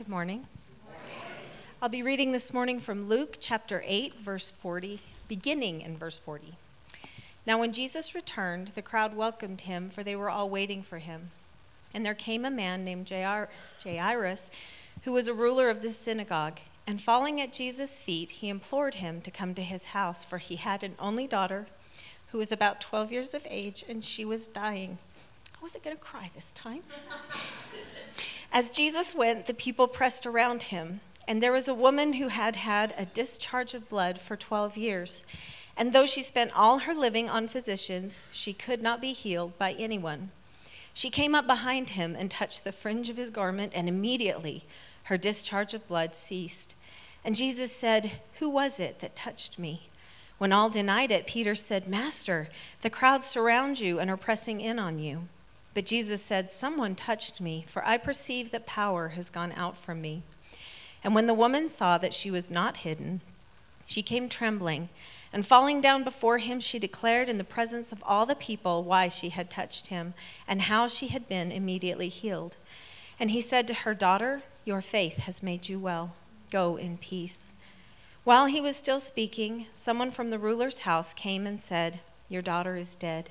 Good morning. I'll be reading this morning from Luke chapter 8, verse 40, beginning in verse 40. Now, when Jesus returned, the crowd welcomed him, for they were all waiting for him. And there came a man named Jairus, who was a ruler of the synagogue. And falling at Jesus' feet, he implored him to come to his house, for he had an only daughter who was about 12 years of age, and she was dying. I wasn't going to cry this time. As Jesus went, the people pressed around him, and there was a woman who had had a discharge of blood for 12 years. And though she spent all her living on physicians, she could not be healed by anyone. She came up behind him and touched the fringe of his garment, and immediately her discharge of blood ceased. And Jesus said, Who was it that touched me? When all denied it, Peter said, Master, the crowds surround you and are pressing in on you. But Jesus said, Someone touched me, for I perceive that power has gone out from me. And when the woman saw that she was not hidden, she came trembling, and falling down before him, she declared in the presence of all the people why she had touched him, and how she had been immediately healed. And he said to her, Daughter, your faith has made you well. Go in peace. While he was still speaking, someone from the ruler's house came and said, Your daughter is dead.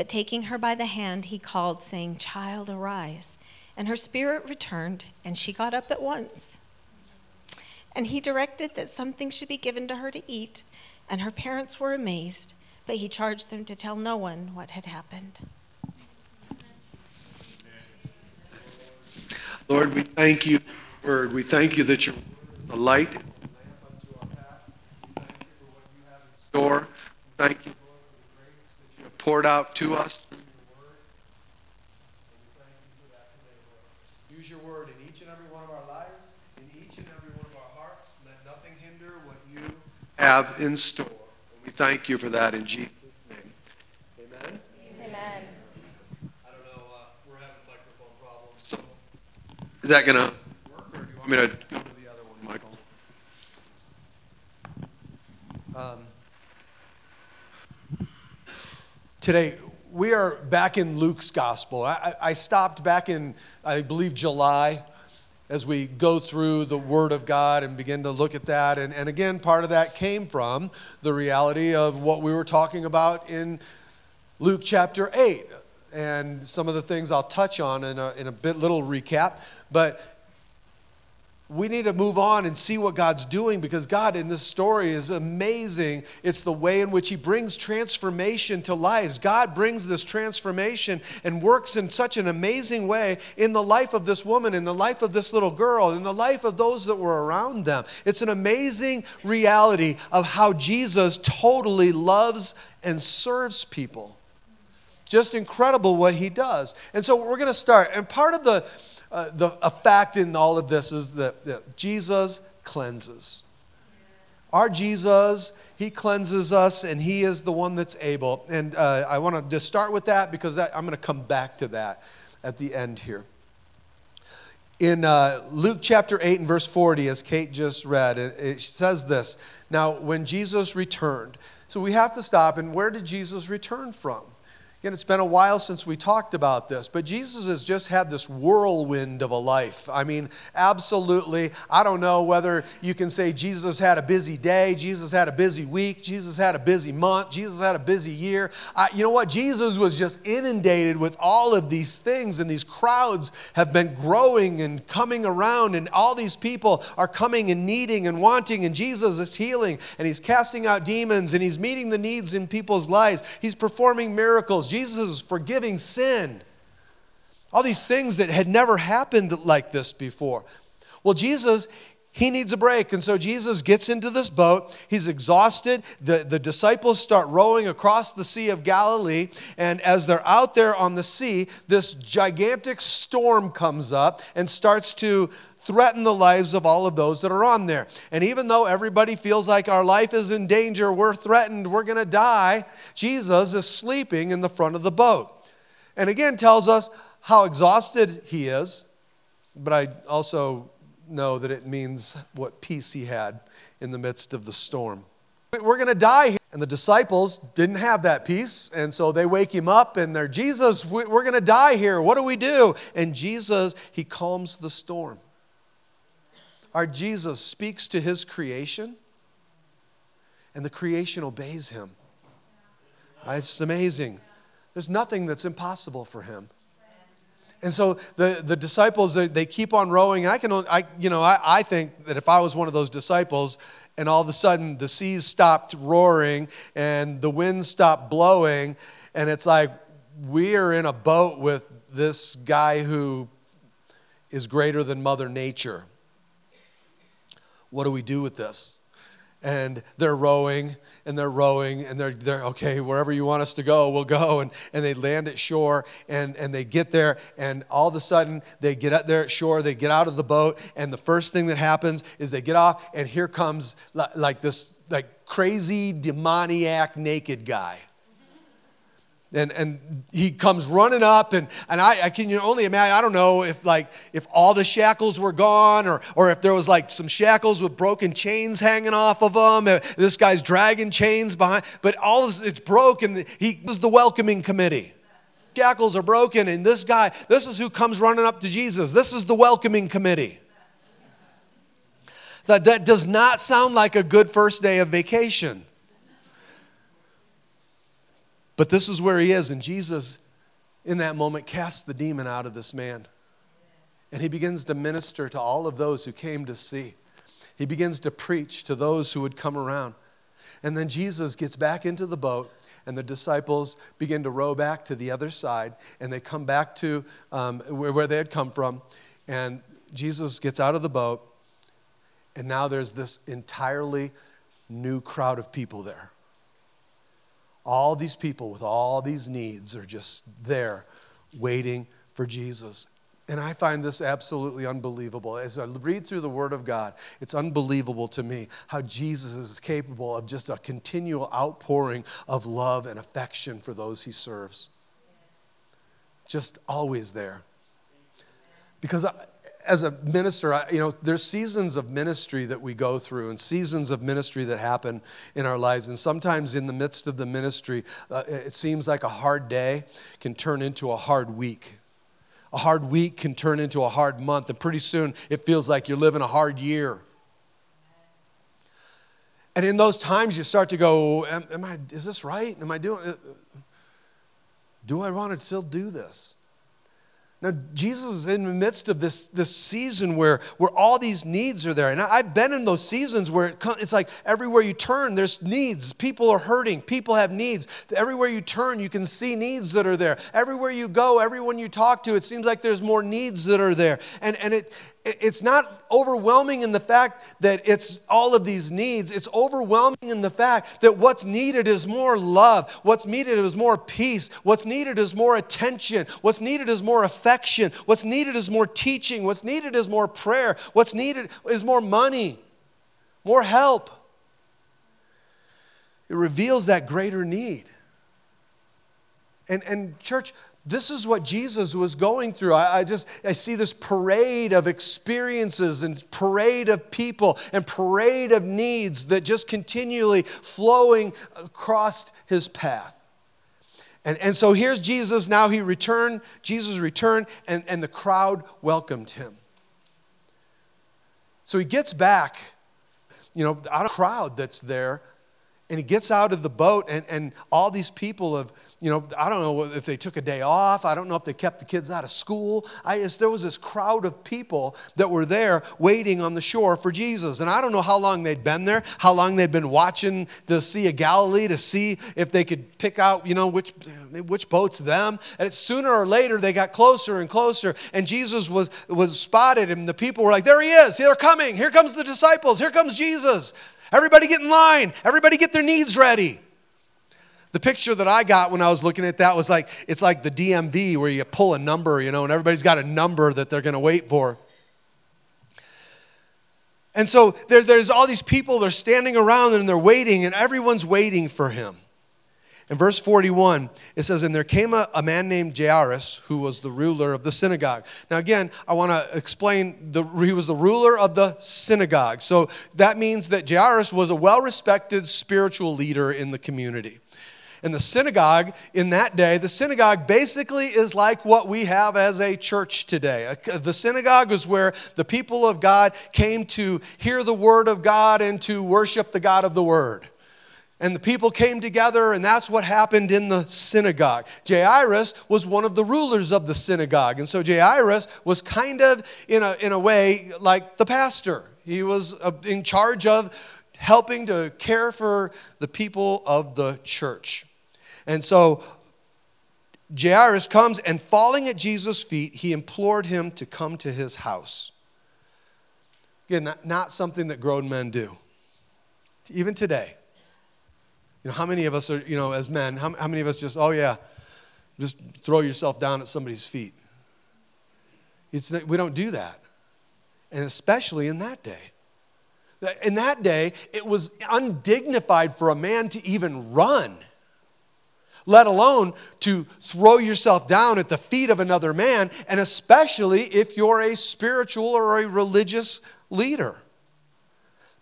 But taking her by the hand, he called, saying, Child, arise. And her spirit returned, and she got up at once. And he directed that something should be given to her to eat, and her parents were amazed, but he charged them to tell no one what had happened. Lord, we thank you, Word. We thank you that you're the light. Store. Thank you poured out to us. Use your word in each and every one of our lives, in each and every one of our hearts. Let nothing hinder what you have in store. And we thank you for that in Jesus' name. Amen. Amen. I don't know. Uh, we're having microphone problems. So is that going to work, or do you want me to go to the other one, Michael? Um, today we are back in Luke's gospel. I, I, stopped back in, I believe, July as we go through the Word of God and begin to look at that. And, and again, part of that came from the reality of what we were talking about in Luke chapter 8. And some of the things I'll touch on in a, in a bit little recap. But we need to move on and see what God's doing because God in this story is amazing. It's the way in which He brings transformation to lives. God brings this transformation and works in such an amazing way in the life of this woman, in the life of this little girl, in the life of those that were around them. It's an amazing reality of how Jesus totally loves and serves people. Just incredible what He does. And so we're going to start. And part of the uh, the, a fact in all of this is that, that Jesus cleanses. Our Jesus, He cleanses us, and He is the one that's able. And uh, I want to just start with that because that, I'm going to come back to that at the end here. In uh, Luke chapter 8 and verse 40, as Kate just read, it, it says this Now, when Jesus returned, so we have to stop, and where did Jesus return from? Again, it's been a while since we talked about this, but Jesus has just had this whirlwind of a life. I mean, absolutely. I don't know whether you can say Jesus had a busy day, Jesus had a busy week, Jesus had a busy month, Jesus had a busy year. You know what? Jesus was just inundated with all of these things, and these crowds have been growing and coming around, and all these people are coming and needing and wanting, and Jesus is healing, and he's casting out demons, and he's meeting the needs in people's lives. He's performing miracles. Jesus is forgiving sin. All these things that had never happened like this before. Well, Jesus, he needs a break. And so Jesus gets into this boat. He's exhausted. The, the disciples start rowing across the Sea of Galilee. And as they're out there on the sea, this gigantic storm comes up and starts to threaten the lives of all of those that are on there. And even though everybody feels like our life is in danger, we're threatened, we're going to die, Jesus is sleeping in the front of the boat. And again, tells us how exhausted he is, but I also know that it means what peace he had in the midst of the storm. We're going to die here. And the disciples didn't have that peace. And so they wake him up and they're, Jesus, we're going to die here. What do we do? And Jesus, he calms the storm. Our Jesus speaks to his creation, and the creation obeys him. It's amazing. There's nothing that's impossible for him. And so the, the disciples, they keep on rowing. I can, I, you know, I, I think that if I was one of those disciples and all of a sudden the seas stopped roaring and the wind stopped blowing, and it's like we are in a boat with this guy who is greater than Mother Nature. What do we do with this? and they're rowing and they're rowing and they're, they're okay wherever you want us to go we'll go and, and they land at shore and, and they get there and all of a sudden they get up there at shore they get out of the boat and the first thing that happens is they get off and here comes like this like crazy demoniac naked guy and, and he comes running up and, and I, I can only imagine i don't know if like if all the shackles were gone or, or if there was like some shackles with broken chains hanging off of them uh, this guy's dragging chains behind but all is, it's broken. He was the welcoming committee. Shackles are broken and this guy this is who comes running up to jesus. This is the welcoming committee. That, that does not sound like a good first day of vacation but this is where he is, and Jesus, in that moment, casts the demon out of this man. And he begins to minister to all of those who came to see. He begins to preach to those who would come around. And then Jesus gets back into the boat, and the disciples begin to row back to the other side, and they come back to um, where, where they had come from. And Jesus gets out of the boat, and now there's this entirely new crowd of people there all these people with all these needs are just there waiting for Jesus. And I find this absolutely unbelievable. As I read through the Word of God, it's unbelievable to me how Jesus is capable of just a continual outpouring of love and affection for those he serves. Just always there. Because as a minister, I, you know, there's seasons of ministry that we go through and seasons of ministry that happen in our lives. And sometimes in the midst of the ministry, uh, it seems like a hard day can turn into a hard week. A hard week can turn into a hard month. And pretty soon it feels like you're living a hard year. And in those times, you start to go, am, am I, is this right? Am I doing it? Do I want to still do this? Now, Jesus is in the midst of this, this season where, where all these needs are there. And I've been in those seasons where it, it's like everywhere you turn, there's needs. People are hurting. People have needs. Everywhere you turn, you can see needs that are there. Everywhere you go, everyone you talk to, it seems like there's more needs that are there. And, and it, it's not overwhelming in the fact that it's all of these needs. It's overwhelming in the fact that what's needed is more love. What's needed is more peace. What's needed is more attention. What's needed is more affection. What's needed is more teaching. What's needed is more prayer. What's needed is more money, more help. It reveals that greater need. And, and church, this is what Jesus was going through. I, I, just I see this parade of experiences and parade of people and parade of needs that just continually flowing across his path. And, and so here's Jesus. Now he returned, Jesus returned, and, and the crowd welcomed him. So he gets back, you know, out of crowd that's there, And he gets out of the boat, and, and all these people have, you know, I don't know if they took a day off. I don't know if they kept the kids out of school. I there was this crowd of people that were there waiting on the shore for Jesus. And I don't know how long they'd been there, how long they'd been watching the Sea of Galilee to see if they could pick out, you know, which, which boat's them. And sooner or later, they got closer and closer, and Jesus was, was spotted, and the people were like, There he is. They're coming. Here comes the disciples. Here comes Jesus. Everybody get in line. Everybody get their needs ready. The picture that I got when I was looking at that was like it's like the DMV where you pull a number, you know, and everybody's got a number that they're going to wait for. And so there, there's all these people, they're standing around and they're waiting, and everyone's waiting for him. In verse 41, it says, And there came a, a, man named Jairus, who was the ruler of the synagogue. Now, again, I want to explain the, he was the ruler of the synagogue. So that means that Jairus was a well respected spiritual leader in the community. And the synagogue in that day, the synagogue basically is like what we have as a church today. The synagogue was where the people of God came to hear the word of God and to worship the God of the word and the people came together, and that's what happened in the synagogue. Jairus was one of the rulers of the synagogue, and so Jairus was kind of, in a, in a way, like the pastor. He was uh, in charge of helping to care for the people of the church. And so Jairus comes, and falling at Jesus' feet, he implored him to come to his house. Again, not, not something that grown men do, even today. You know, how many of us are, you know, as men, how, how many of us just, oh yeah, just throw yourself down at somebody's feet? It's, we don't do that. And especially in that day. In that day, it was undignified for a man to even run, let alone to throw yourself down at the feet of another man, and especially if you're a spiritual or a religious leader.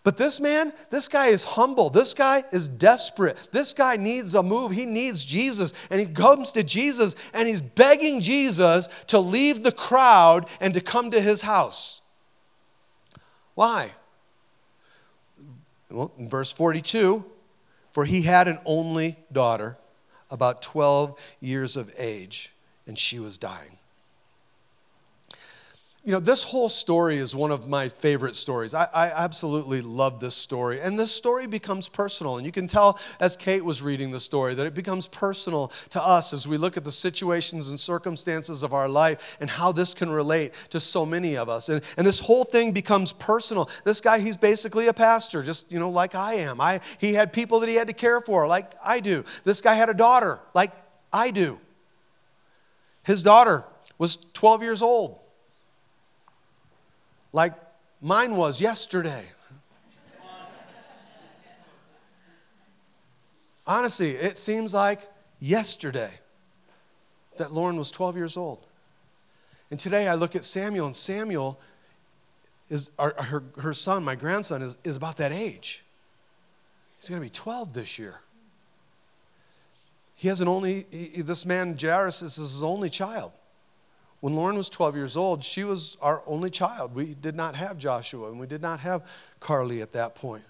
But this man, this guy is humble. This guy is desperate. This guy needs a move. He needs Jesus. And he comes to Jesus and he's begging Jesus to leave the crowd and to come to his house. Why? Well, in verse 42, for he had an only daughter, about 12 years of age, and she was dying. You know, this whole story is one of my favorite stories. I, I, absolutely love this story. And this story becomes personal. And you can tell as Kate was reading the story that it becomes personal to us as we look at the situations and circumstances of our life and how this can relate to so many of us. And, and this whole thing becomes personal. This guy, he's basically a pastor, just, you know, like I am. I, he had people that he had to care for, like I do. This guy had a daughter, like I do. His daughter was 12 years old like mine was yesterday. Honestly, it seems like yesterday that Lauren was 12 years old. And today I look at Samuel, and Samuel is our, her, her son, my grandson, is, is about that age. He's going to be 12 this year. He has an only, he, this man, Jairus, is his only child. When Lauren was 12 years old, she was our only child. We did not have Joshua, and we did not have Carly at that point.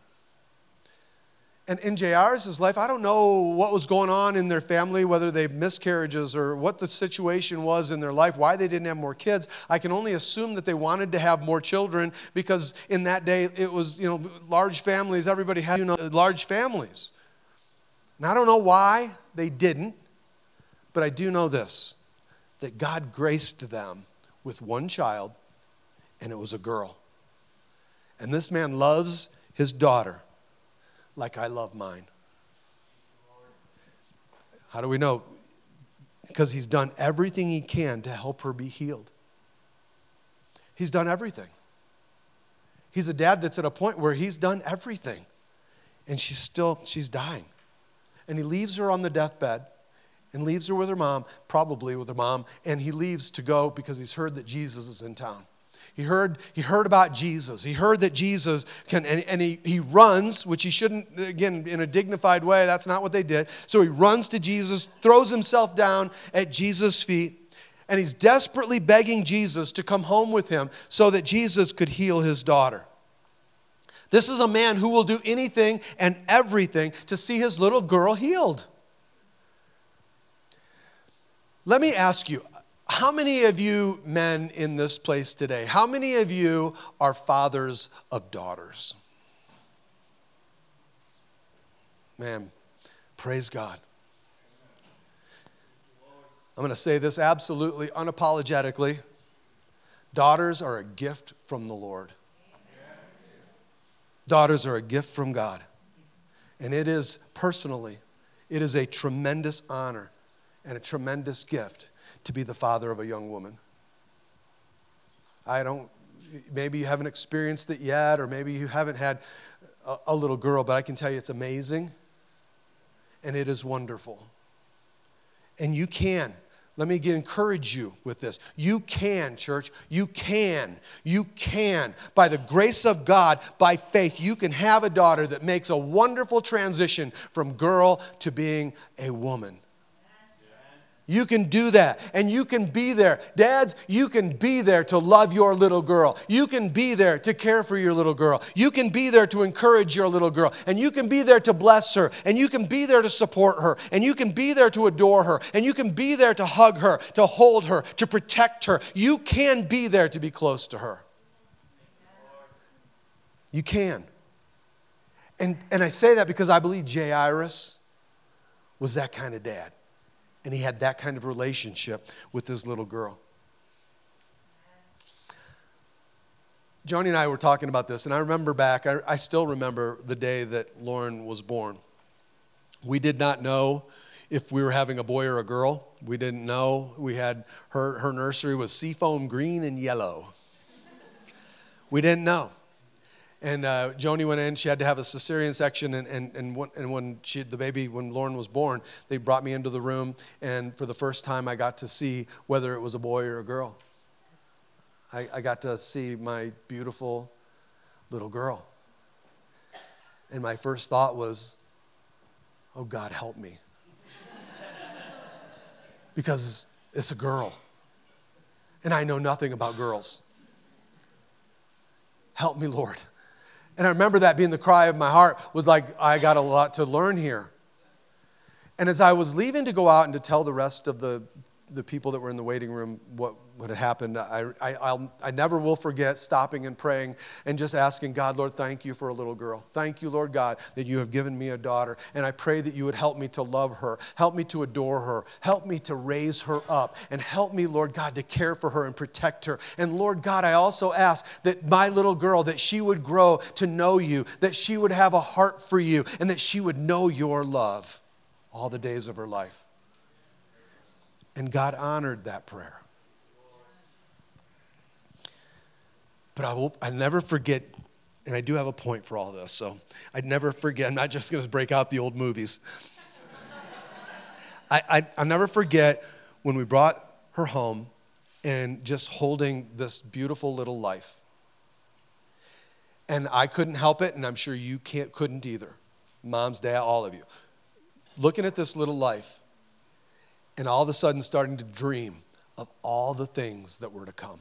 And in Jairus' life, I don't know what was going on in their family, whether they miscarriages or what the situation was in their life, why they didn't have more kids. I can only assume that they wanted to have more children because in that day it was, you know, large families, everybody had, you know, large families. And I don't know why they didn't, but I do know this that God graced them with one child, and it was a girl. And this man loves his daughter like I love mine. How do we know? Because he's done everything he can to help her be healed. He's done everything. He's a dad that's at a point where he's done everything. And she's still, she's dying. And he leaves her on the deathbed and leaves her with her mom, probably with her mom, and he leaves to go because he's heard that Jesus is in town. He heard, he heard about Jesus. He heard that Jesus can, and, and he, he runs, which he shouldn't, again, in a dignified way, that's not what they did. So he runs to Jesus, throws himself down at Jesus' feet, and he's desperately begging Jesus to come home with him so that Jesus could heal his daughter. This is a man who will do anything and everything to see his little girl healed. Let me ask you how many of you men in this place today, how many of you are fathers of daughters? Man, praise God. I'm going to say this absolutely unapologetically. Daughters are a gift from the Lord. Daughters are a gift from God. And it is personally, it is a tremendous honor and a tremendous gift to be the father of a young woman. I don't, maybe you haven't experienced it yet, or maybe you haven't had a, a little girl, but I can tell you it's amazing and it is wonderful. And you can. Let me encourage you with this. You can, church. You can. You can. By the grace of God, by faith, you can have a daughter that makes a wonderful transition from girl to being a woman. You can do that and you can be there. Dads, you can be there to love your little girl. You can be there to care for your little girl. You can be there to encourage your little girl. And you can be there to bless her. And you can be there to support her. And you can be there to adore her. And you can be there to hug her, to hold her, to protect her. You can be there to be close to her. You can. And, and I say that because I believe Jairus was that kind of dad. And he had that kind of relationship with this little girl. Johnny and I were talking about this, and I remember back, I, I, still remember the day that Lauren was born. We did not know if we were having a boy or a girl. We didn't know. We had her, her nursery was seafoam green and yellow. We didn't know. And uh, Joni went in. She had to have a cesarean section, and, and, and, when, and when she, the baby, when Lauren was born, they brought me into the room, and for the first time, I got to see whether it was a boy or a girl. I, I got to see my beautiful little girl. And my first thought was, oh, God, help me. because it's a girl, and I know nothing about girls. Help me, Lord. And I remember that being the cry of my heart was like, I got a lot to learn here. And as I was leaving to go out and to tell the rest of the, the people that were in the waiting room what, what had happened, I, I, I'll, I never will forget stopping and praying and just asking God, Lord, thank you for a little girl. Thank you, Lord God, that you have given me a daughter. And I pray that you would help me to love her, help me to adore her, help me to raise her up, and help me, Lord God, to care for her and protect her. And Lord God, I also ask that my little girl, that she would grow to know you, that she would have a heart for you, and that she would know your love all the days of her life. And God honored that prayer. But I will I never forget, and I do have a point for all this, so I'd never forget. I'm not just gonna break out the old movies. I, I, I'll never forget when we brought her home and just holding this beautiful little life. And I couldn't help it, and I'm sure you can't, couldn't either. Moms, dad, all of you. Looking at this little life and all of a sudden starting to dream of all the things that were to come.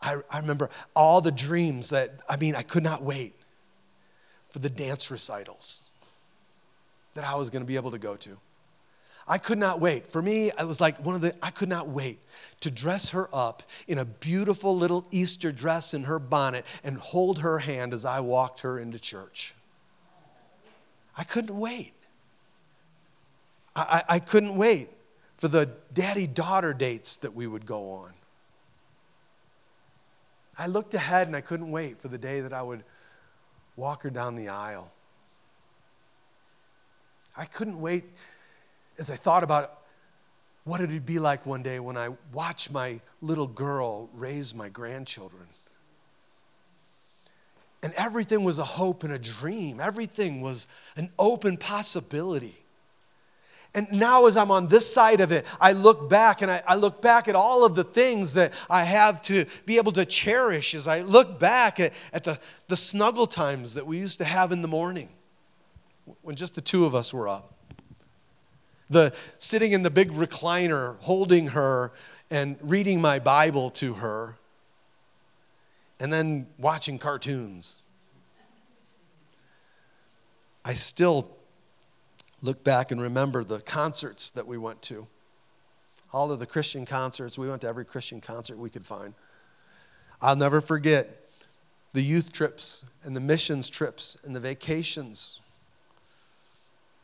I, I remember all the dreams that, I mean, I could not wait for the dance recitals that I was going to be able to go to. I could not wait. For me, it was like one of the, I could not wait to dress her up in a beautiful little Easter dress in her bonnet and hold her hand as I walked her into church. I couldn't wait. I, I couldn't wait for the daddy daughter dates that we would go on. I looked ahead and I couldn't wait for the day that I would walk her down the aisle. I couldn't wait as I thought about what it would be like one day when I watched my little girl raise my grandchildren. And everything was a hope and a dream, everything was an open possibility. And now, as I'm on this side of it, I look back and I, I, look back at all of the things that I have to be able to cherish as I look back at, at the, the snuggle times that we used to have in the morning when just the two of us were up. The sitting in the big recliner, holding her and reading my Bible to her. and then watching cartoons. I still look back and remember the concerts that we went to. All of the Christian concerts, we went to every Christian concert we could find. I'll never forget the youth trips and the missions trips and the vacations.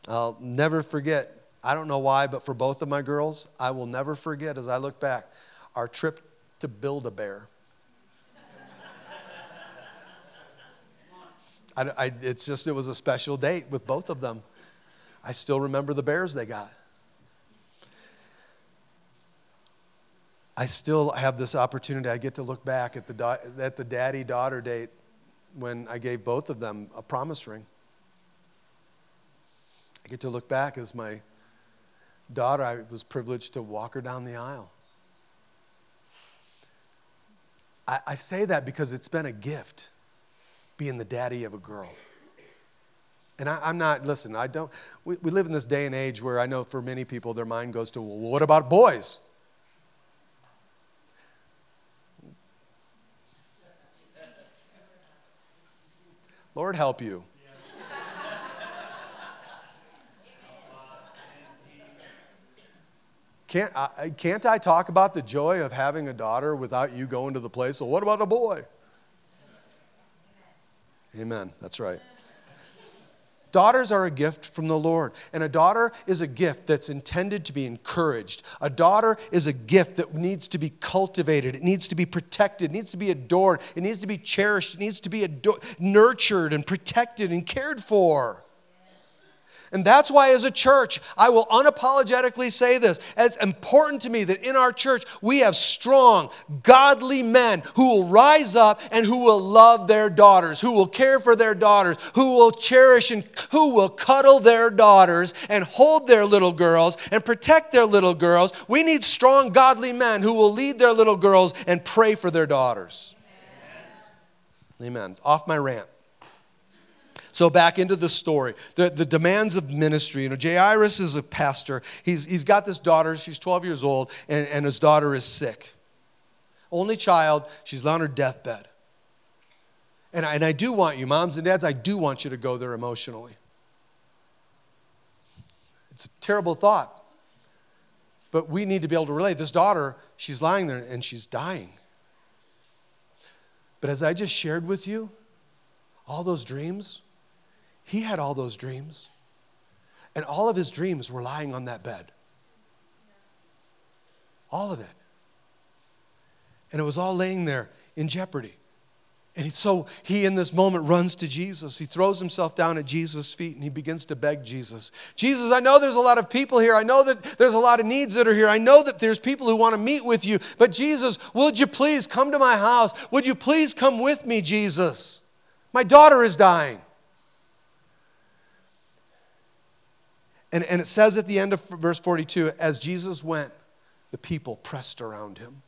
I'll never forget, I don't know why, but for both of my girls, I will never forget as I look back our trip to Build a Bear. It's just, it was a special date with both of them. I still remember the bears they got. I still have this opportunity. I get to look back at the, at the daddy daughter date when I gave both of them a promise ring. I get to look back as my daughter, I was privileged to walk her down the aisle. I, I say that because it's been a gift being the daddy of a girl. And I, am not, listen, I don't, we, we live in this day and age where I know for many people their mind goes to, well, what about boys? Lord help you. Can't I, can't I talk about the joy of having a daughter without you going to the place? So, what about a boy? Amen. That's right. Daughters are a gift from the Lord, and a daughter is a gift that's intended to be encouraged. A daughter is a gift that needs to be cultivated, it needs to be protected, it needs to be adored, it needs to be cherished, it needs to be ador- nurtured and protected and cared for. And that's why, as a church, I will unapologetically say this. It's important to me that in our church, we have strong, godly men who will rise up and who will love their daughters, who will care for their daughters, who will cherish and who will cuddle their daughters and hold their little girls and protect their little girls. We need strong, godly men who will lead their little girls and pray for their daughters. Amen. Amen. Off my rant. So, back into the story, the, the demands of ministry. You know, Jairus is a pastor. He's, he's got this daughter, she's 12 years old, and, and his daughter is sick. Only child, she's on her deathbed. And I, and I do want you, moms and dads, I do want you to go there emotionally. It's a terrible thought. But we need to be able to relate. This daughter, she's lying there and she's dying. But as I just shared with you, all those dreams, he had all those dreams. And all of his dreams were lying on that bed. All of it. And it was all laying there in jeopardy. And so he, in this moment, runs to Jesus. He throws himself down at Jesus' feet and he begins to beg Jesus Jesus, I know there's a lot of people here. I know that there's a lot of needs that are here. I know that there's people who want to meet with you. But Jesus, would you please come to my house? Would you please come with me, Jesus? My daughter is dying. And, and it says at the end of verse 42 as Jesus went, the people pressed around him.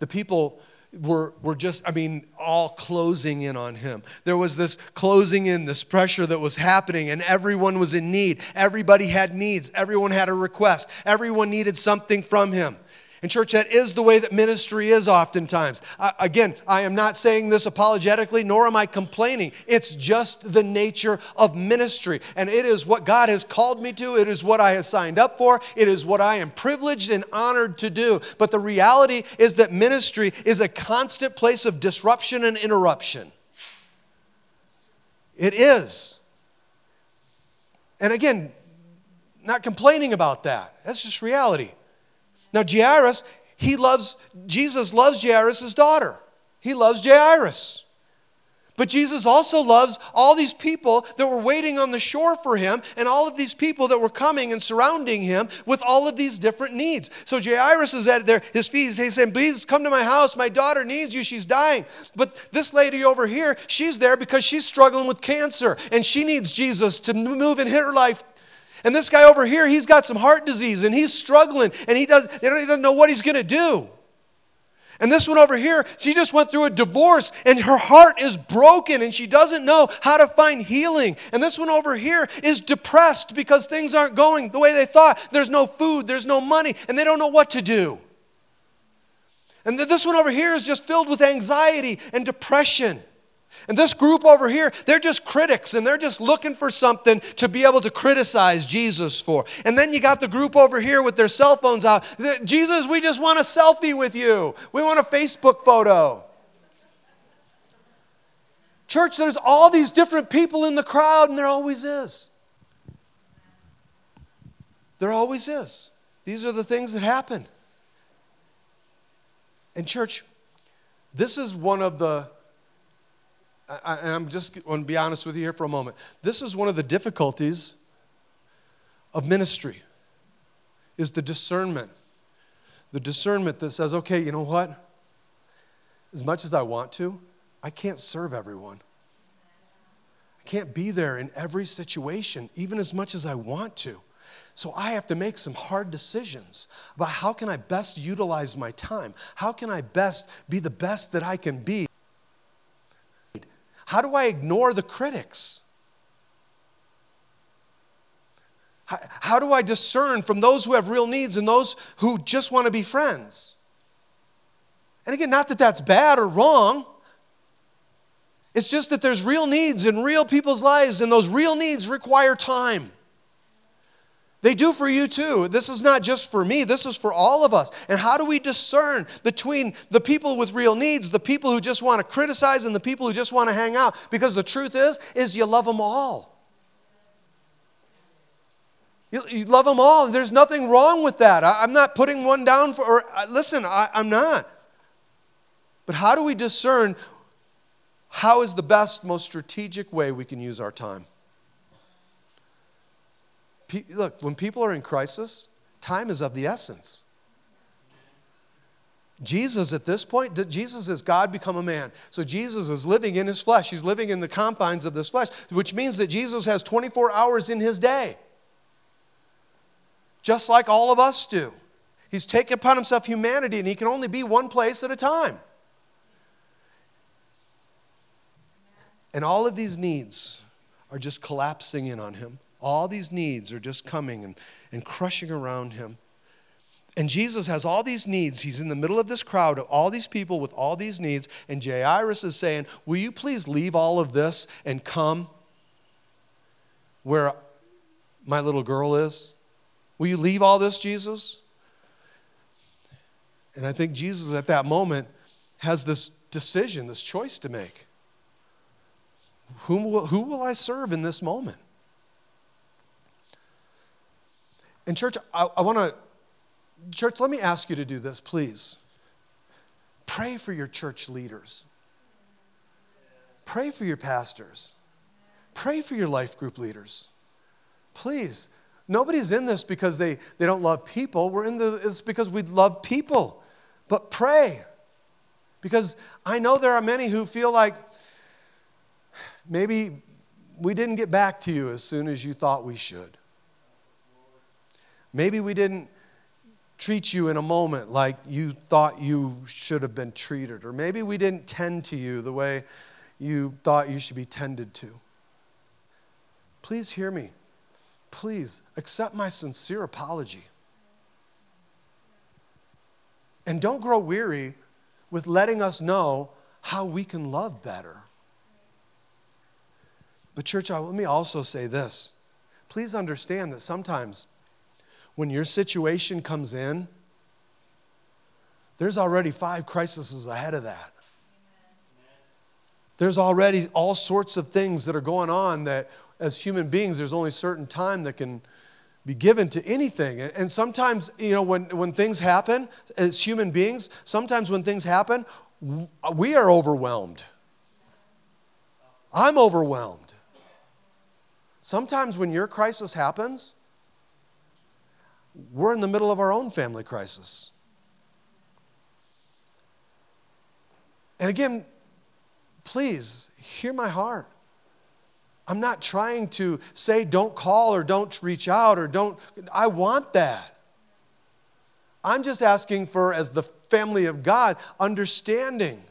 The people were, were just, I mean, all closing in on him. There was this closing in, this pressure that was happening, and everyone was in need. Everybody had needs. Everyone had a request. Everyone needed something from him. And, church, that is the way that ministry is oftentimes. I, again, I am not saying this apologetically, nor am I complaining. It's just the nature of ministry. And it is what God has called me to, it is what I have signed up for, it is what I am privileged and honored to do. But the reality is that ministry is a constant place of disruption and interruption. It is. And again, not complaining about that. That's just reality. Now, Jairus, he loves, Jesus loves Jairus' daughter. He loves Jairus. But Jesus also loves all these people that were waiting on the shore for him and all of these people that were coming and surrounding him with all of these different needs. So Jairus is at their, his feet. He's saying, Please come to my house. My daughter needs you. She's dying. But this lady over here, she's there because she's struggling with cancer and she needs Jesus to move in her life and this guy over here, he's got some heart disease and he's struggling and he, does, he doesn't know what he's going to do. And this one over here, she just went through a divorce and her heart is broken and she doesn't know how to find healing. And this one over here is depressed because things aren't going the way they thought. There's no food, there's no money, and they don't know what to do. And this one over here is just filled with anxiety and depression. And this group over here, they're just critics and they're just looking for something to be able to criticize Jesus for. And then you got the group over here with their cell phones out. Jesus, we just want a selfie with you. We want a Facebook photo. Church, there's all these different people in the crowd, and there always is. There always is. These are the things that happen. And, church, this is one of the I, and I'm just going to be honest with you here for a moment. This is one of the difficulties of ministry is the discernment. The discernment that says, okay, you know what? As much as I want to, I can't serve everyone. I can't be there in every situation, even as much as I want to. So I have to make some hard decisions about how can I best utilize my time? How can I best be the best that I can be? How do I ignore the critics? How, how do I discern from those who have real needs and those who just want to be friends? And again, not that that's bad or wrong. It's just that there's real needs in real people's lives, and those real needs require time. They do for you too. This is not just for me, this is for all of us. And how do we discern between the people with real needs, the people who just want to criticize and the people who just want to hang out? Because the truth is is you love them all. You, you love them all. There's nothing wrong with that. I, am not putting one down for, or uh, listen, I, I'm not. But how do we discern how is the best, most strategic way we can use our time? Look, when people are in crisis, time is of the essence. Jesus, at this point, Jesus is God become a man. So Jesus is living in his flesh. He's living in the confines of this flesh, which means that Jesus has 24 hours in his day, just like all of us do. He's taken upon himself humanity, and he can only be one place at a time. And all of these needs are just collapsing in on him. All these needs are just coming and, and crushing around him. And Jesus has all these needs. He's in the middle of this crowd of all these people with all these needs. And Jairus is saying, Will you please leave all of this and come where my little girl is? Will you leave all this, Jesus? And I think Jesus at that moment has this decision, this choice to make. Whom will, who will I serve in this moment? And, church, I, I want to, church, let me ask you to do this, please. Pray for your church leaders, pray for your pastors, pray for your life group leaders. Please. Nobody's in this because they, they don't love people. We're in this because we love people. But pray. Because I know there are many who feel like maybe we didn't get back to you as soon as you thought we should. Maybe we didn't treat you in a moment like you thought you should have been treated, or maybe we didn't tend to you the way you thought you should be tended to. Please hear me. Please accept my sincere apology. And don't grow weary with letting us know how we can love better. But, church, let me also say this. Please understand that sometimes when your situation comes in, there's already five crises ahead of that. There's already all sorts of things that are going on that, as human beings, there's only certain time that can be given to anything. And sometimes, you know, when, when things happen, as human beings, sometimes when things happen, we are overwhelmed. I'm overwhelmed. Sometimes when your crisis happens, we're in the middle of our own family crisis. And again, please hear my heart. I'm not trying to say don't call or don't reach out or don't, I want that. I'm just asking for, as the family of God, understanding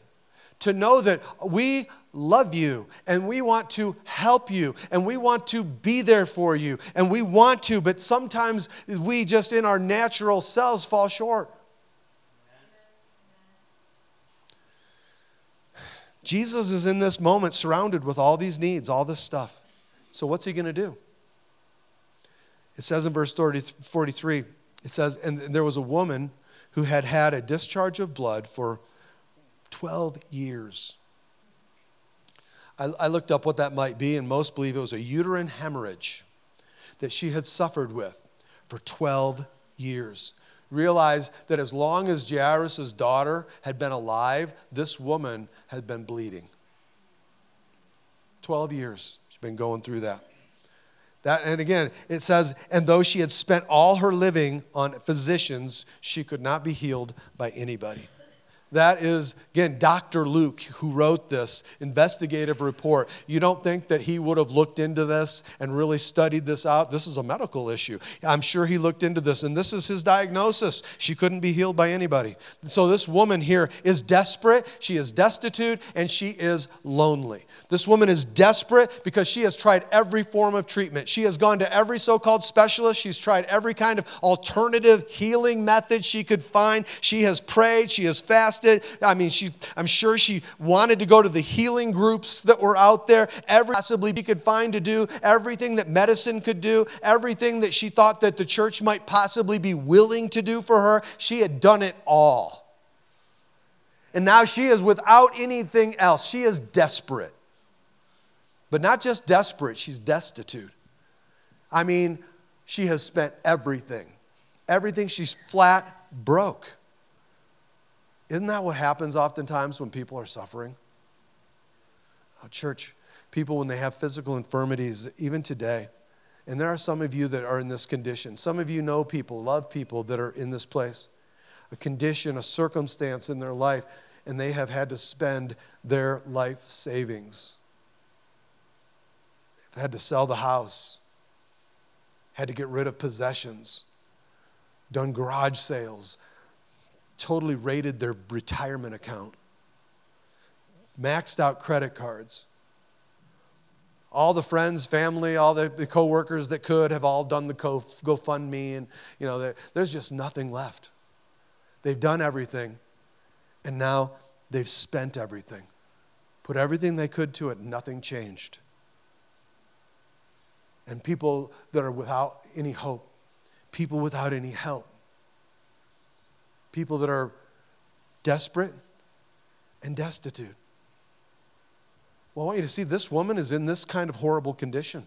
to know that we love you and we want to help you and we want to be there for you and we want to, but sometimes we just in our natural selves fall short. Jesus is in this moment surrounded with all these needs, all this stuff. So, what's he going to do? It says in verse 30, 43, it says, And there was a woman who had had a discharge of blood for 12 years. I, I looked up what that might be, and most believe it was a uterine hemorrhage that she had suffered with for 12 years. Realize that as long as Jairus' daughter had been alive, this woman had been bleeding. 12 years she's been going through that. That, and again, it says, and though she had spent all her living on physicians, she could not be healed by anybody. That is, again, Dr. Luke, who wrote this investigative report. You don't think that he would have looked into this and really studied this out? This is a medical issue. I'm sure he looked into this, and this is his diagnosis. She couldn't be healed by anybody. So, this woman here is desperate, she is destitute, and she is lonely. This woman is desperate because she has tried every form of treatment. She has gone to every so called specialist, she's tried every kind of alternative healing method she could find. She has prayed, she has fasted I mean, she, I'm sure she wanted to go to the healing groups that were out there, every possibly she could find to do, everything that medicine could do, everything that she thought that the church might possibly be willing to do for her. She had done it all. And now she is without anything else. She is desperate. But not just desperate, she's destitute. I mean, she has spent everything. Everything. She's flat broke. Isn't that what happens oftentimes when people are suffering? Oh, church, people, when they have physical infirmities, even today, and there are some of you that are in this condition. Some of you know people, love people that are in this place. A condition, a circumstance in their life, and they have had to spend their life savings. They've had to sell the house, had to get rid of possessions, done garage sales, totally raided their retirement account, maxed out credit cards. All the friends, family, all the, the coworkers that could have all done the co- GoFundMe, and you know, there's just nothing left. They've done everything, and now they've spent everything. Put everything they could to it, nothing changed. And people that are without any hope, people without any help, people that are desperate and destitute. Well, I want you to see this woman is in this kind of horrible condition.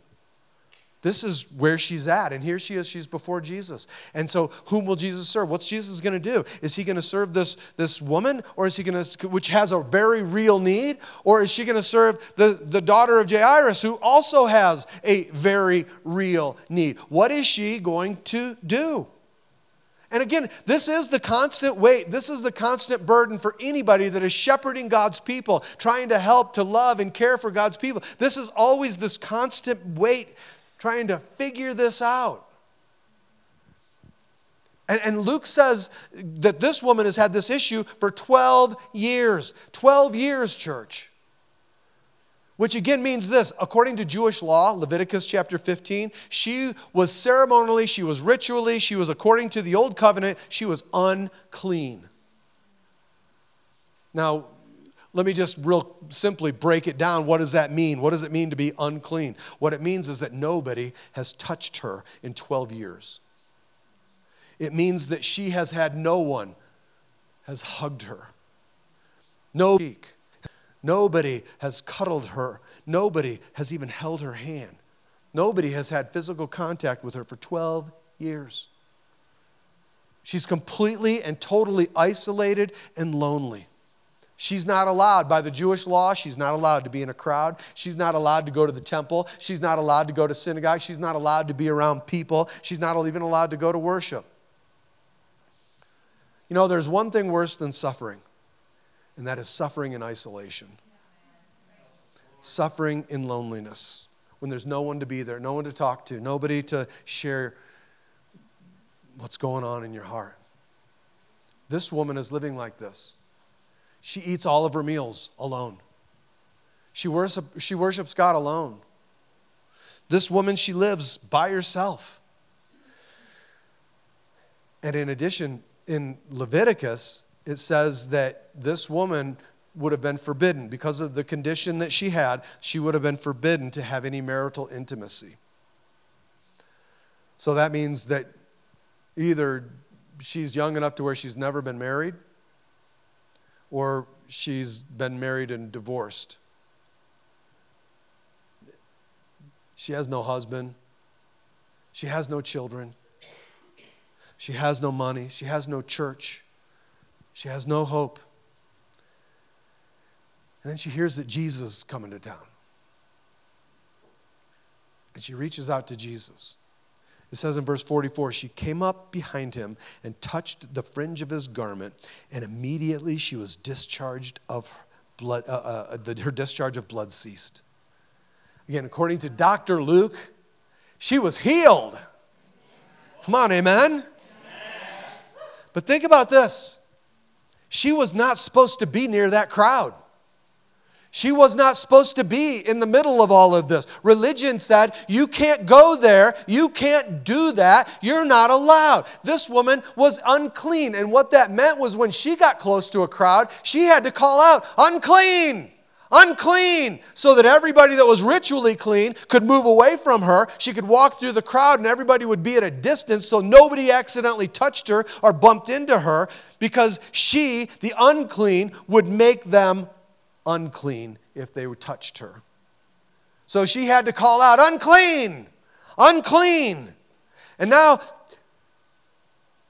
This is where she's at. And here she is, she's before Jesus. And so, whom will Jesus serve? What's Jesus going to do? Is he going to serve this, this woman, or is he going to, which has a very real need, or is she going to serve the, the daughter of Jairus, who also has a very real need? What is she going to do? And again, this is the constant weight. This is the constant burden for anybody that is shepherding God's people, trying to help, to love, and care for God's people. This is always this constant weight trying to figure this out. And, Luke says that this woman has had this issue for 12 years. 12 years, church which again means this according to Jewish law, Leviticus chapter 15, she was ceremonially, she was ritually, she was according to the old covenant, she was unclean. Now, let me just real simply break it down. What does that mean? What does it mean to be unclean? What it means is that nobody has touched her in 12 years. It means that she has had no one has hugged her. No cheek Nobody has cuddled her. Nobody has even held her hand. Nobody has had physical contact with her for 12 years. She's completely and totally isolated and lonely. She's not allowed, by the Jewish law, she's not allowed to be in a crowd. She's not allowed to go to the temple. She's not allowed to go to synagogue. She's not allowed to be around people. She's not even allowed to go to worship. You know, there's one thing worse than suffering and that is suffering in isolation. Suffering in loneliness, when there's no one to be there, no one to talk to, nobody to share what's going on in your heart. This woman is living like this. She eats all of her meals alone. She, worship, she worships God alone. This woman, she lives by herself. And in addition, in Leviticus, it says that this woman would have been forbidden. Because of the condition that she had, she would have been forbidden to have any marital intimacy. So that means that either she's young enough to where she's never been married, or she's been married and divorced. She has no husband. She has no children. She has no money. She has no church. She has no hope. And then she hears that Jesus is coming to town. And she reaches out to Jesus. It says in verse 44 she came up behind him and touched the fringe of his garment, and immediately she was discharged of blood, uh, uh, the, her discharge of blood ceased. Again, according to Dr. Luke, she was healed. Come on, amen? But think about this she was not supposed to be near that crowd. She was not supposed to be in the middle of all of this. Religion said, You can't go there. You can't do that. You're not allowed. This woman was unclean. And what that meant was when she got close to a crowd, she had to call out, Unclean! Unclean! So that everybody that was ritually clean could move away from her. She could walk through the crowd and everybody would be at a distance so nobody accidentally touched her or bumped into her because she, the unclean, would make them unclean if they touched her. So she had to call out, unclean, unclean. And now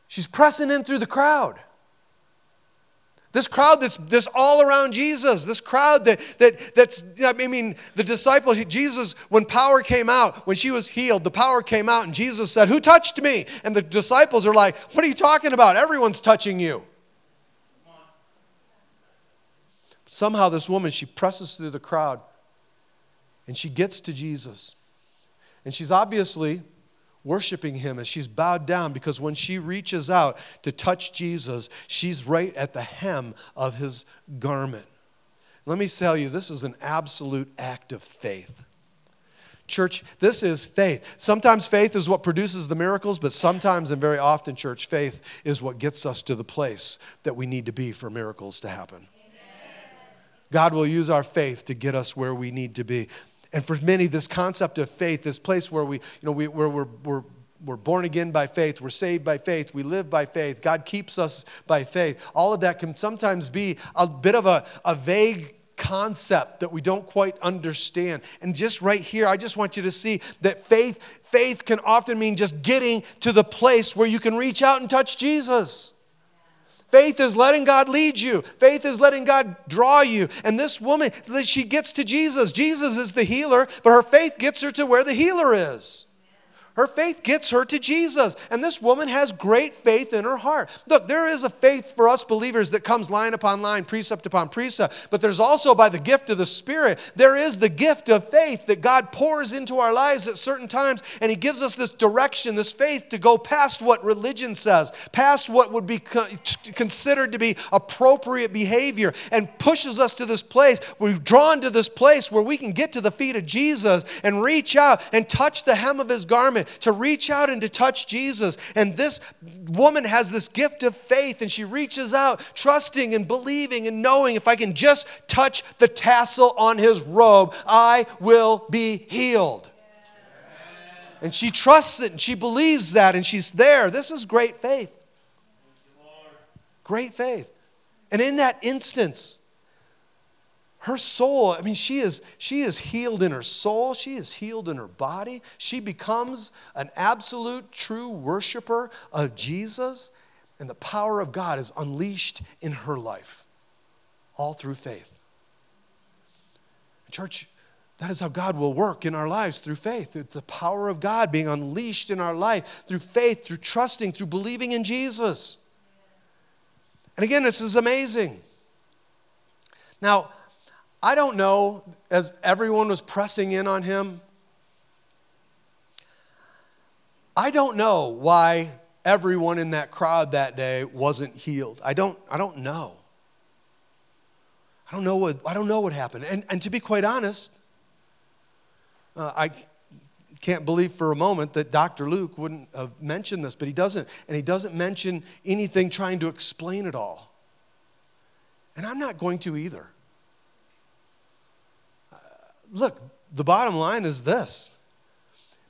she's pressing in through the crowd. This crowd that's, that's all around Jesus, this crowd that, that, that's, I mean, the disciples, Jesus, when power came out, when she was healed, the power came out, and Jesus said, Who touched me? And the disciples are like, What are you talking about? Everyone's touching you. Somehow, this woman, she presses through the crowd and she gets to Jesus. And she's obviously worshiping him as she's bowed down because when she reaches out to touch Jesus, she's right at the hem of his garment. Let me tell you, this is an absolute act of faith. Church, this is faith. Sometimes faith is what produces the miracles, but sometimes and very often, church, faith is what gets us to the place that we need to be for miracles to happen. God will use our faith to get us where we need to be. And for many, this concept of faith, this place where we, you know, we, where we're, we're, we're born again by faith, we're saved by faith, we live by faith, God keeps us by faith, all of that can sometimes be a bit of a, a vague concept that we don't quite understand. And just right here, I just want you to see that faith, faith can often mean just getting to the place where you can reach out and touch Jesus. Faith is letting God lead you. Faith is letting God draw you. And this woman, she gets to Jesus. Jesus is the healer, but her faith gets her to where the healer is. Her faith gets her to Jesus. And this woman has great faith in her heart. Look, there is a faith for us believers that comes line upon line, precept upon precept. But there's also, by the gift of the Spirit, there is the gift of faith that God pours into our lives at certain times. And He gives us this direction, this faith to go past what religion says, past what would be considered to be appropriate behavior, and pushes us to this place. We've drawn to this place where we can get to the feet of Jesus and reach out and touch the hem of His garment to reach out and to touch Jesus. And this woman has this gift of faith, and she reaches out, trusting and believing and knowing if I can just touch the tassel on his robe, I will be healed. And she trusts it and she believes that and she's there. This is great faith. Great faith. And in that instance, her soul i mean she is she is healed in her soul she is healed in her body she becomes an absolute true worshiper of jesus and the power of god is unleashed in her life all through faith church that is how God will work in our lives through faith. It's the power of God being unleashed in our life through faith, through trusting, through believing in Jesus. And again, this is amazing. Now, I don't know, as everyone was pressing in on him, I don't know why everyone in that crowd that day wasn't healed. I don't, I don't know. I don't know what, I don't know what happened. And, and to be quite honest, uh, I can't believe for a moment that Dr. Luke wouldn't have mentioned this, but he doesn't. And he doesn't mention anything trying to explain it all. And I'm not going to either. Look, the bottom line is this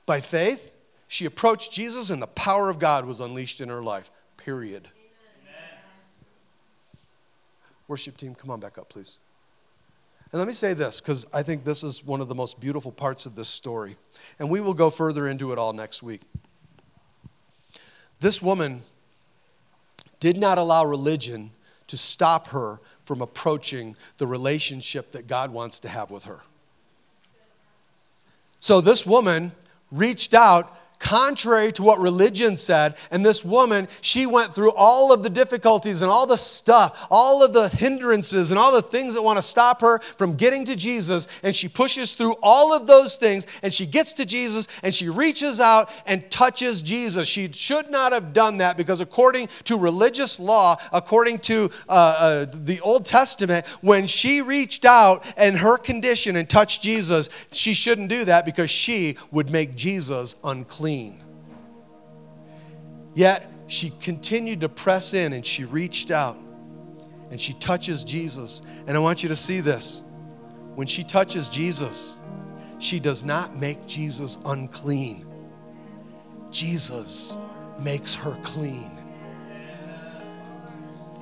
by faith, she approached Jesus, and the power of God was unleashed in her life, period. Amen. Worship team, come on back up, please. And let me say this, because I think this is one of the most beautiful parts of this story. And we will go further into it all next week. This woman did not allow religion to stop her from approaching the relationship that God wants to have with her. So this woman reached out contrary to what religion said. And this woman, she went through all of the difficulties and all the stuff, all of the hindrances and all the things that want to stop her from getting to Jesus. And she pushes through all of those things and she gets to Jesus and she reaches out and touches Jesus. She should not have done that because, according to religious law, according to uh, uh, the Old Testament, when she reached out and her condition and touched Jesus, she shouldn't do that because she would make Jesus unclean clean. Yet she continued to press in and she reached out and she touches Jesus. And I want you to see this. When she touches Jesus, she does not make Jesus unclean. Jesus makes her clean.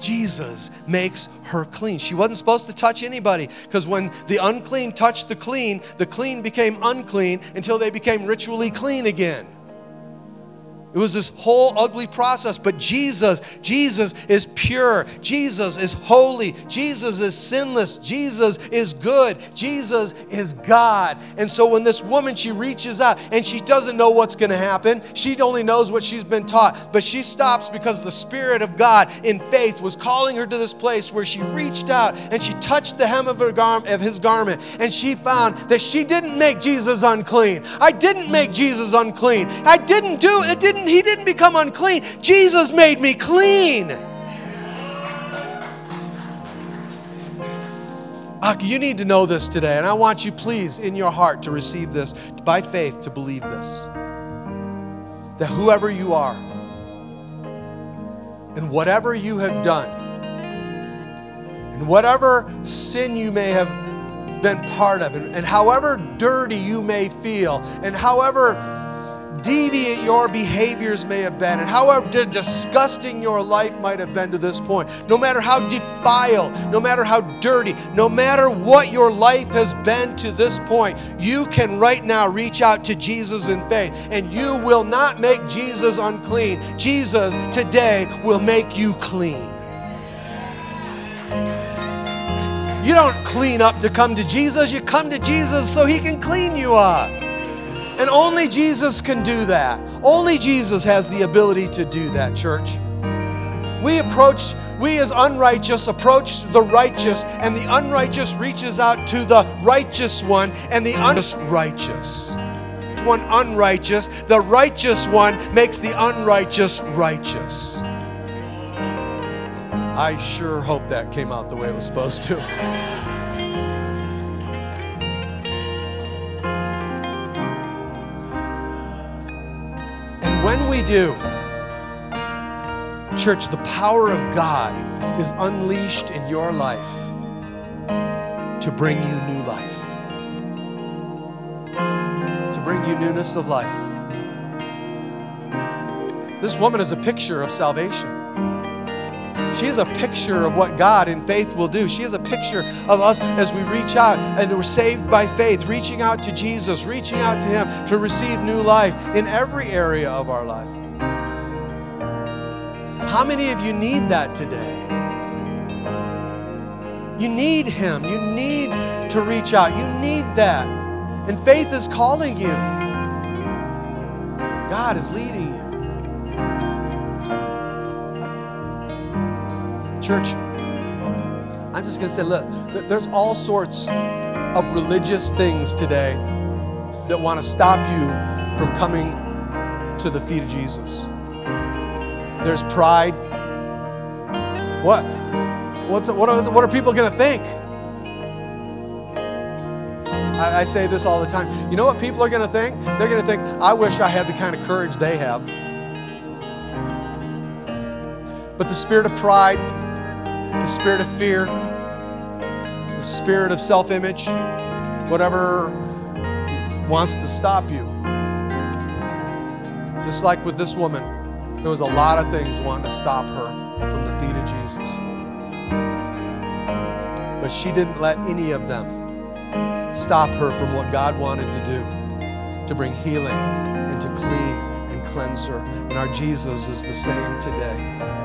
Jesus makes her clean. She wasn't supposed to touch anybody because when the unclean touched the clean, the clean became unclean until they became ritually clean again. It was this whole ugly process, but Jesus, Jesus is pure. Jesus is holy. Jesus is sinless. Jesus is good. Jesus is God. And so when this woman she reaches out and she doesn't know what's going to happen, she only knows what she's been taught, but she stops because the spirit of God in faith was calling her to this place where she reached out and she touched the hem of her gar- of his garment and she found that she didn't make Jesus unclean. I didn't make Jesus unclean. I didn't do it didn't didn't, he didn't become unclean. Jesus made me clean. you need to know this today, and I want you, please, in your heart to receive this by faith, to believe this. That whoever you are, and whatever you have done, and whatever sin you may have been part of, and, and however dirty you may feel, and however deviant your behaviors may have been, and however disgusting your life might have been to this point, no matter how defiled, no matter how dirty, no matter what your life has been to this point, you can right now reach out to Jesus in faith, and you will not make Jesus unclean. Jesus today will make you clean. You don't clean up to come to Jesus, you come to Jesus so he can clean you up. And only Jesus can do that. Only Jesus has the ability to do that, church. We approach, we as unrighteous approach the righteous, and the unrighteous reaches out to the righteous one, and the unrighteous one unrighteous, the righteous one makes the unrighteous righteous. I sure hope that came out the way it was supposed to. When we do, church, the power of God is unleashed in your life to bring you new life, to bring you newness of life. This woman is a picture of salvation. She is a picture of what God in faith will do. She is a picture of us as we reach out and we're saved by faith, reaching out to Jesus, reaching out to Him to receive new life in every area of our life. How many of you need that today? You need Him. You need to reach out. You need that. And faith is calling you, God is leading you. Church, I'm just going to say, look, there's all sorts of religious things today that want to stop you from coming to the feet of Jesus. There's pride. What? What's, what, is, what are people going to think? I, I say this all the time. You know what people are going to think? They're going to think, I wish I had the kind of courage they have. But the spirit of pride, the spirit of fear, the spirit of self image, whatever wants to stop you. Just like with this woman, there was a lot of things wanting to stop her from the feet of Jesus. But she didn't let any of them stop her from what God wanted to do to bring healing and to clean and cleanse her. And our Jesus is the same today.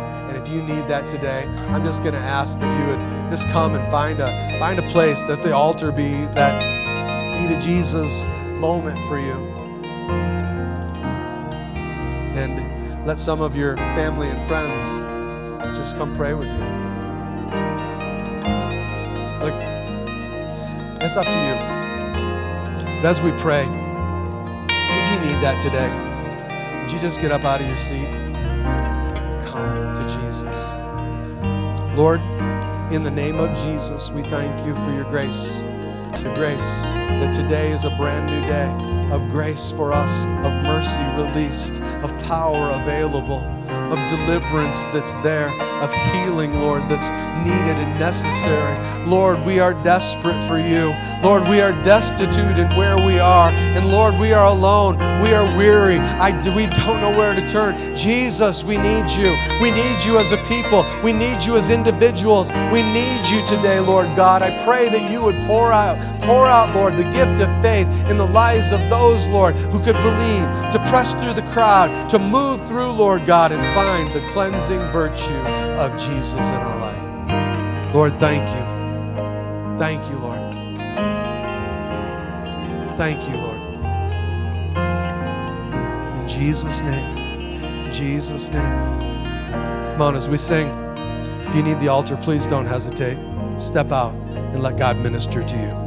If you need that today, I'm just going to ask that you would just come and find a find a place that the altar be that feet of Jesus moment for you. And let some of your family and friends just come pray with you. Look, it's up to you. But as we pray, if you need that today, would you just get up out of your seat Lord, in the name of Jesus, we thank you for your grace. The grace that today is a brand new day of grace for us, of mercy released, of power available, of deliverance that's there, of healing, Lord, that's needed and necessary. Lord, we are desperate for you. Lord, we are destitute in where we are. And Lord, we are alone. We are weary. I, we don't know where to turn. Jesus, we need you. We need you as a people. We need you as individuals. We need you today, Lord God. I pray that you would pour out, pour out, Lord, the gift of faith in the lives of those, Lord, who could believe, to press through the crowd, to move through, Lord God, and find the cleansing virtue of Jesus in our life. Lord, thank you. Thank you, Lord. Thank you, Lord. In Jesus' name. Jesus' name. Come on, as we sing, if you need the altar, please don't hesitate. Step out and let God minister to you.